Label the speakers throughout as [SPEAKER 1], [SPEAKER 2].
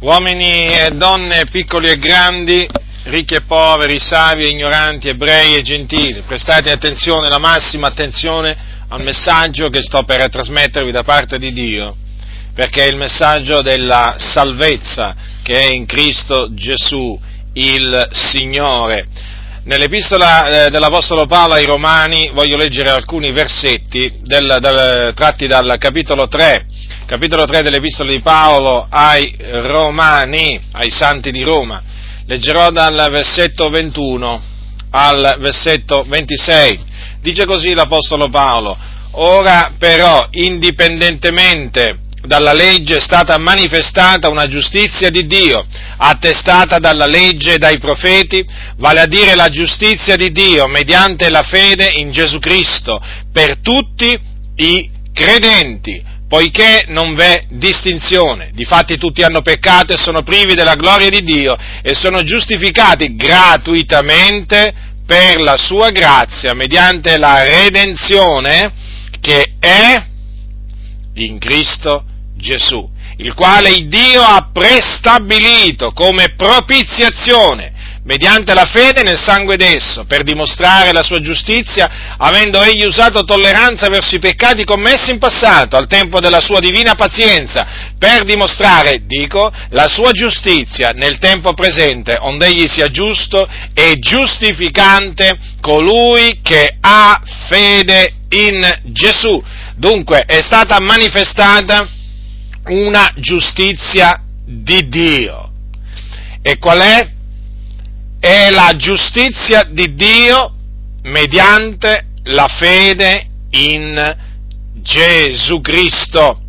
[SPEAKER 1] uomini e donne, piccoli e grandi, ricchi e poveri, savi e ignoranti, ebrei e gentili, prestate attenzione, la massima attenzione al messaggio che sto per trasmettervi da parte di Dio, perché è il messaggio della salvezza che è in Cristo Gesù, il Signore. Nell'epistola eh, dell'Apostolo Paolo ai Romani voglio leggere alcuni versetti del, del, tratti dal capitolo 3, capitolo 3 dell'Epistola di Paolo ai Romani, ai Santi di Roma. Leggerò dal versetto 21 al versetto 26. Dice così l'Apostolo Paolo, ora però, indipendentemente dalla legge è stata manifestata una giustizia di Dio, attestata dalla legge e dai profeti, vale a dire la giustizia di Dio mediante la fede in Gesù Cristo, per tutti i credenti, poiché non v'è distinzione. Difatti tutti hanno peccato e sono privi della gloria di Dio e sono giustificati gratuitamente per la sua grazia, mediante la redenzione che è in Cristo Gesù, il quale Dio ha prestabilito come propiziazione mediante la fede nel sangue d'esso, per dimostrare la sua giustizia, avendo egli usato tolleranza verso i peccati commessi in passato, al tempo della sua divina pazienza, per dimostrare, dico, la sua giustizia nel tempo presente, onde egli sia giusto e giustificante colui che ha fede in Gesù. Dunque è stata manifestata una giustizia di Dio. E qual è? È la giustizia di Dio mediante la fede in Gesù Cristo.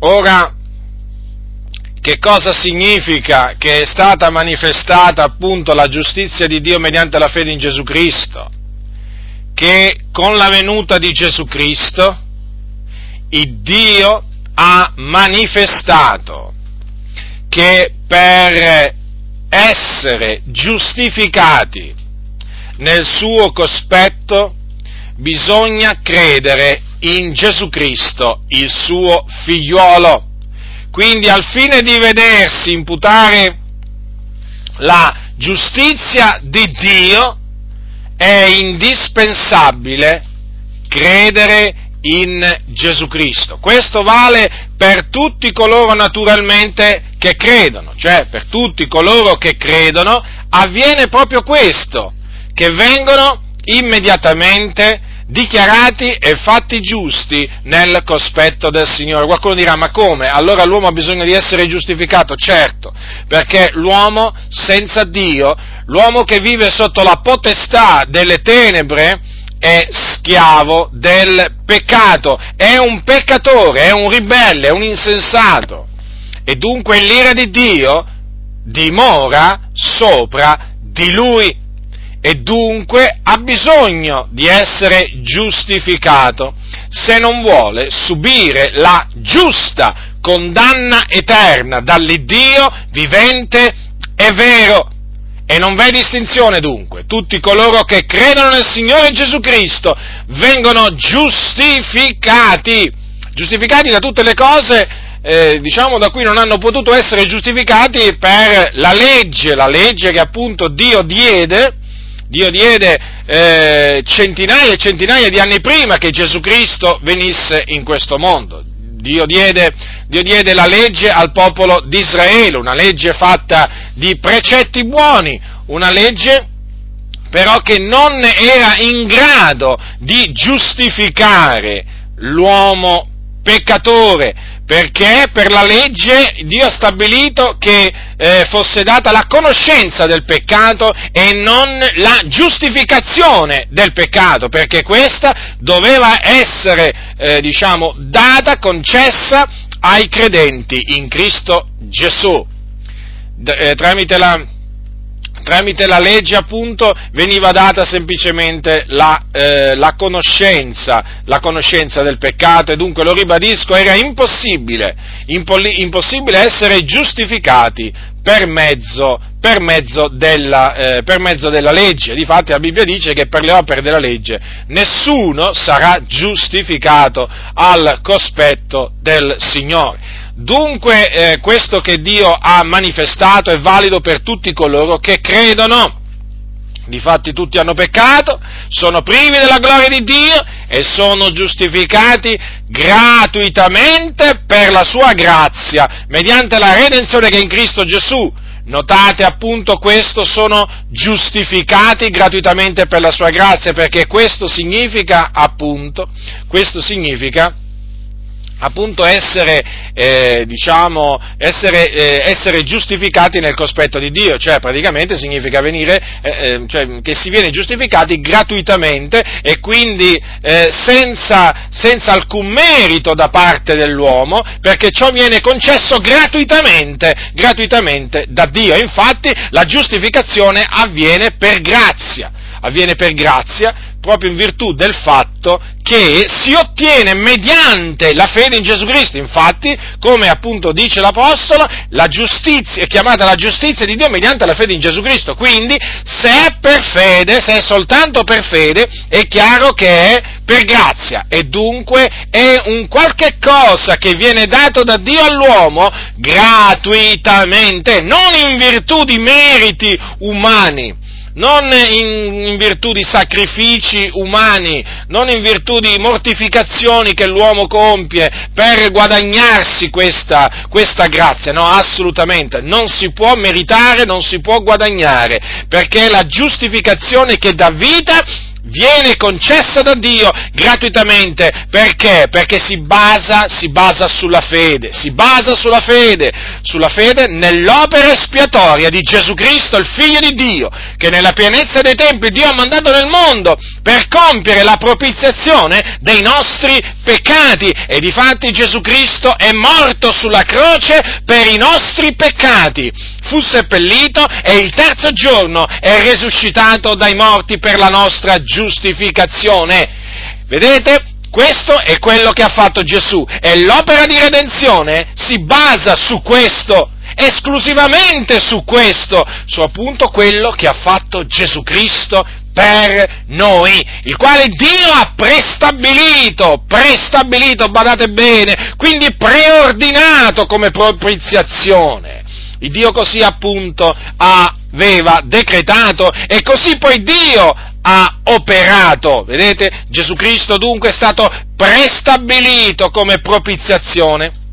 [SPEAKER 1] Ora, che cosa significa che è stata manifestata appunto la giustizia di Dio mediante la fede in Gesù Cristo? Che con la venuta di Gesù Cristo, il Dio ha manifestato che per essere giustificati nel suo cospetto bisogna credere in Gesù Cristo, il suo figliuolo. Quindi al fine di vedersi imputare la giustizia di Dio è indispensabile credere in Gesù Cristo. Questo vale per tutti coloro naturalmente che credono, cioè per tutti coloro che credono avviene proprio questo, che vengono immediatamente dichiarati e fatti giusti nel cospetto del Signore. Qualcuno dirà, ma come? Allora l'uomo ha bisogno di essere giustificato? Certo, perché l'uomo senza Dio, l'uomo che vive sotto la potestà delle tenebre, è schiavo del peccato, è un peccatore, è un ribelle, è un insensato. E dunque l'ira di Dio dimora sopra di lui. E dunque ha bisogno di essere giustificato se non vuole subire la giusta condanna eterna dall'Iddio vivente e vero. E non v'è distinzione dunque, tutti coloro che credono nel Signore Gesù Cristo vengono giustificati, giustificati da tutte le cose, eh, diciamo, da cui non hanno potuto essere giustificati per la legge, la legge che appunto Dio diede, Dio diede eh, centinaia e centinaia di anni prima che Gesù Cristo venisse in questo mondo. Dio diede, Dio diede, la legge al popolo di Israele, una legge fatta di precetti buoni, una legge però che non era in grado di giustificare l'uomo peccatore, perché per la legge Dio ha stabilito che eh, fosse data la conoscenza del peccato e non la giustificazione del peccato, perché questa doveva essere, eh, diciamo, data, concessa ai credenti in Cristo Gesù. D- eh, tramite la tramite la legge appunto veniva data semplicemente la, eh, la, conoscenza, la, conoscenza, del peccato e dunque lo ribadisco era impossibile, impolli, impossibile essere giustificati per mezzo, per, mezzo della, eh, per mezzo, della, legge. Difatti la Bibbia dice che per le opere della legge nessuno sarà giustificato al cospetto del Signore. Dunque eh, questo che Dio ha manifestato è valido per tutti coloro che credono. Difatti tutti hanno peccato, sono privi della gloria di Dio e sono giustificati gratuitamente per la sua grazia, mediante la redenzione che è in Cristo Gesù. Notate appunto questo, sono giustificati gratuitamente per la sua grazia, perché questo significa appunto, questo significa appunto essere, eh, diciamo, essere, eh, essere, giustificati nel cospetto di Dio, cioè praticamente significa venire, eh, eh cioè, che si viene giustificati gratuitamente e quindi eh, senza, senza, alcun merito da parte dell'uomo, perché ciò viene concesso gratuitamente, gratuitamente da Dio. Infatti la giustificazione avviene per grazia, avviene per grazia proprio in virtù del fatto che si ottiene mediante la fede in Gesù Cristo. Infatti, come appunto dice l'Apostolo, la giustizia è chiamata la giustizia di Dio mediante la fede in Gesù Cristo. Quindi, se è per fede, se è soltanto per fede, è chiaro che è per grazia e dunque è un qualche cosa che viene dato da Dio all'uomo gratuitamente, non in virtù di meriti umani non in, in, virtù di sacrifici umani, non in virtù di mortificazioni che l'uomo compie per guadagnarsi questa, questa grazia, no, assolutamente, non si può meritare, non si può guadagnare, perché la giustificazione che dà vita viene concessa da Dio gratuitamente. Perché? Perché si basa, si basa sulla fede, si basa sulla fede, sulla fede nell'opera espiatoria di Gesù Cristo, il Figlio di Dio, che nella pienezza dei tempi Dio ha mandato nel mondo per compiere la propiziazione dei nostri peccati. E difatti Gesù Cristo è morto sulla croce per i nostri peccati. Fu seppellito e il terzo giorno è risuscitato dai morti per la nostra giustificazione. Vedete? Questo è quello che ha fatto Gesù e l'opera di redenzione si basa su questo, esclusivamente su questo, su appunto quello che ha fatto Gesù Cristo per noi, il quale Dio ha prestabilito, prestabilito, badate bene, quindi preordinato come propiziazione. Il Dio così appunto aveva decretato e così poi Dio ha operato. Vedete? Gesù Cristo dunque è stato prestabilito come propiziazione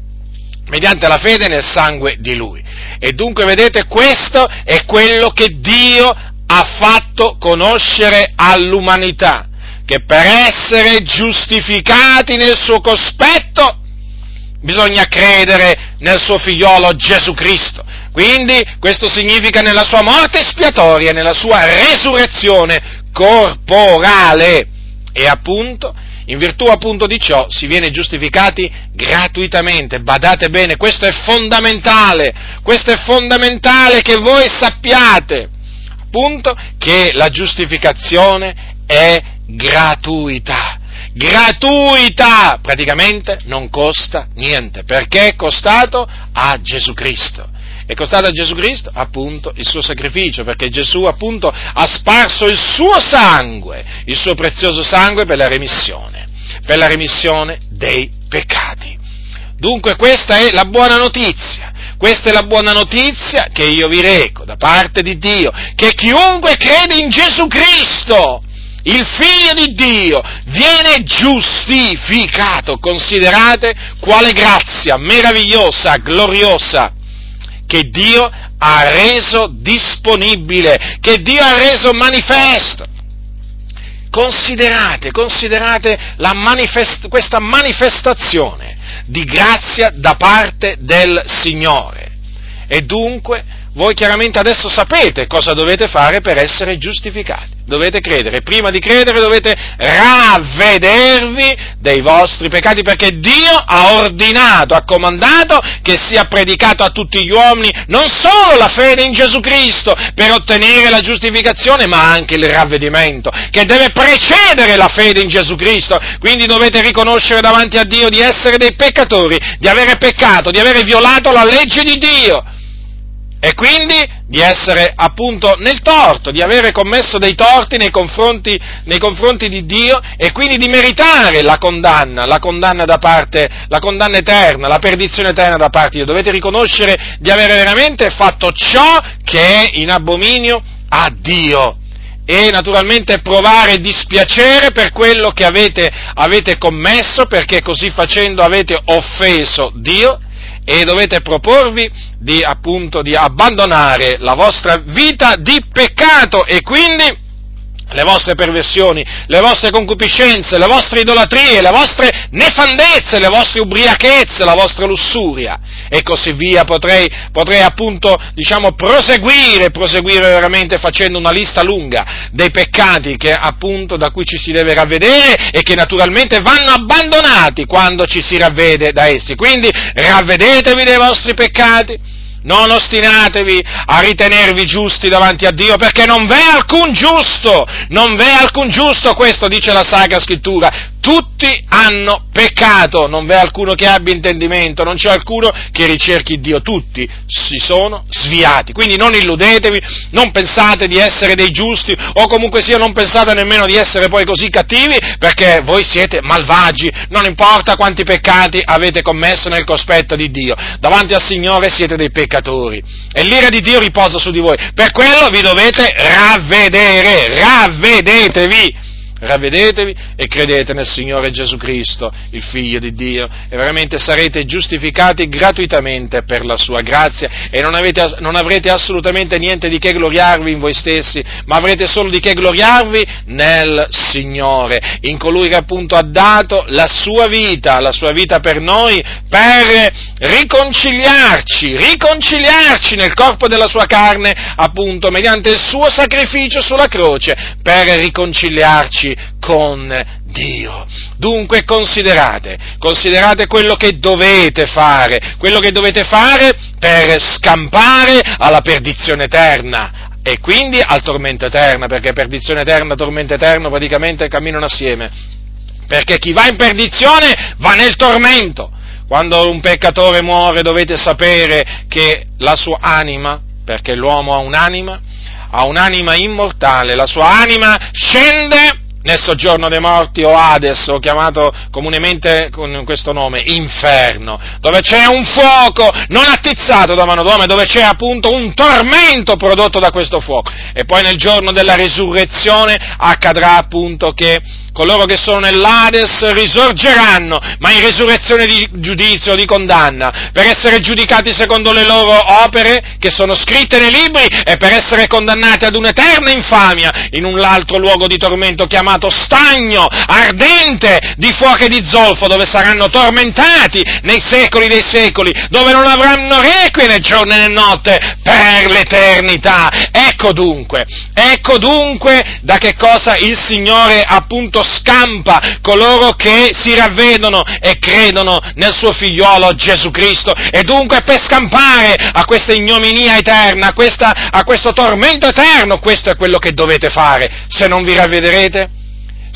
[SPEAKER 1] mediante la fede nel sangue di Lui. E dunque, vedete, questo è quello che Dio ha fatto conoscere all'umanità, che per essere giustificati nel suo cospetto bisogna credere nel suo figliolo Gesù Cristo. Quindi questo significa nella sua morte espiatoria, nella sua resurrezione corporale. E appunto, in virtù appunto di ciò, si viene giustificati gratuitamente. Badate bene, questo è fondamentale, questo è fondamentale che voi sappiate, appunto, che la giustificazione è gratuita. Gratuita! Praticamente non costa niente, perché è costato a Gesù Cristo. È costato a Gesù Cristo appunto il suo sacrificio, perché Gesù appunto ha sparso il suo sangue, il suo prezioso sangue per la remissione, per la remissione dei peccati. Dunque questa è la buona notizia. Questa è la buona notizia che io vi reco da parte di Dio, che chiunque crede in Gesù Cristo, il figlio di Dio, viene giustificato. Considerate quale grazia meravigliosa, gloriosa che Dio ha reso disponibile, che Dio ha reso manifesto. Considerate, considerate manifest- questa manifestazione di grazia da parte del Signore. E dunque voi chiaramente adesso sapete cosa dovete fare per essere giustificati. Dovete credere, prima di credere dovete ravvedervi dei vostri peccati perché Dio ha ordinato, ha comandato che sia predicato a tutti gli uomini non solo la fede in Gesù Cristo per ottenere la giustificazione, ma anche il ravvedimento che deve precedere la fede in Gesù Cristo. Quindi dovete riconoscere davanti a Dio di essere dei peccatori, di avere peccato, di avere violato la legge di Dio e quindi di essere appunto nel torto, di avere commesso dei torti nei confronti, nei confronti di Dio e quindi di meritare la condanna, la condanna da parte, la condanna eterna, la perdizione eterna da parte di Dio. Dovete riconoscere di avere veramente fatto ciò che è in abominio a Dio e naturalmente provare dispiacere per quello che avete, avete commesso, perché così facendo avete offeso Dio e dovete proporvi di, appunto, di abbandonare la vostra vita di peccato e quindi le vostre perversioni, le vostre concupiscenze, le vostre idolatrie, le vostre nefandezze, le vostre ubriachezze, la vostra lussuria e così via. Potrei, potrei appunto, diciamo, proseguire, proseguire veramente facendo una lista lunga dei peccati che appunto da cui ci si deve ravvedere e che naturalmente vanno abbandonati quando ci si ravvede da essi. Quindi ravvedetevi dei vostri peccati non ostinatevi a ritenervi giusti davanti a Dio, perché non v'è alcun giusto, non v'è alcun giusto, questo dice la Sacra Scrittura. Tutti hanno peccato, non v'è alcuno che abbia intendimento, non c'è alcuno che ricerchi Dio, tutti si sono sviati. Quindi non illudetevi, non pensate di essere dei giusti o comunque sia non pensate nemmeno di essere poi così cattivi perché voi siete malvagi, non importa quanti peccati avete commesso nel cospetto di Dio, davanti al Signore siete dei peccatori. E l'ira di Dio riposa su di voi. Per quello vi dovete ravvedere, ravvedetevi ravvedetevi e credete nel Signore Gesù Cristo, il Figlio di Dio, e veramente sarete giustificati gratuitamente per la sua grazia e non, avete, non, avrete assolutamente niente di che gloriarvi in voi stessi, ma avrete solo di che gloriarvi nel Signore, in colui che appunto ha dato la sua vita, la sua vita per noi, per riconciliarci, riconciliarci nel corpo della sua carne, appunto, mediante il suo sacrificio sulla croce, per riconciliarci con Dio. Dunque considerate, considerate quello che dovete fare, quello che dovete fare per scampare alla perdizione eterna e quindi al tormento eterno, perché perdizione eterna e tormento eterno praticamente camminano assieme. Perché chi va in perdizione va nel tormento. Quando un peccatore muore dovete sapere che la sua anima, perché l'uomo ha un'anima, ha un'anima immortale, la sua anima scende nel soggiorno dei morti o Hades, o chiamato comunemente con questo nome, inferno, dove c'è un fuoco non attizzato da mano d'uomo, dove c'è appunto un tormento prodotto da questo fuoco. E poi nel giorno della risurrezione accadrà appunto che coloro che sono nell'Ades risorgeranno, ma in risurrezione di giudizio, di condanna, per essere giudicati secondo le loro opere che sono scritte nei libri e per essere condannati ad un'eterna infamia in un altro luogo di tormento chiamato stagno, ardente, di fuoco e di zolfo, dove saranno tormentati nei secoli dei secoli, dove non avranno requie né giorno né notte per l'eternità. Ecco dunque, ecco dunque da che cosa il Signore appunto scampa coloro che si ravvedono e credono nel suo figliolo Gesù Cristo. E dunque per scampare a questa ignominia eterna, a, questa, a questo tormento eterno, questo è quello che dovete fare. Se non vi ravvederete,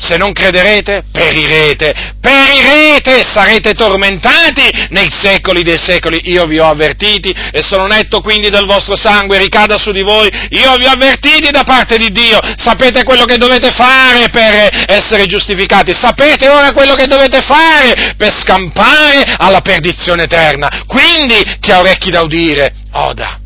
[SPEAKER 1] se non crederete, perirete, perirete, sarete tormentati nei secoli dei secoli. Io vi ho avvertiti e sono netto quindi del vostro sangue, ricada su di voi. Io vi ho avvertiti da parte di Dio. Sapete quello che dovete fare per essere giustificati. Sapete ora quello che dovete fare per scampare alla perdizione eterna. Quindi, chi ha orecchi da udire, oda.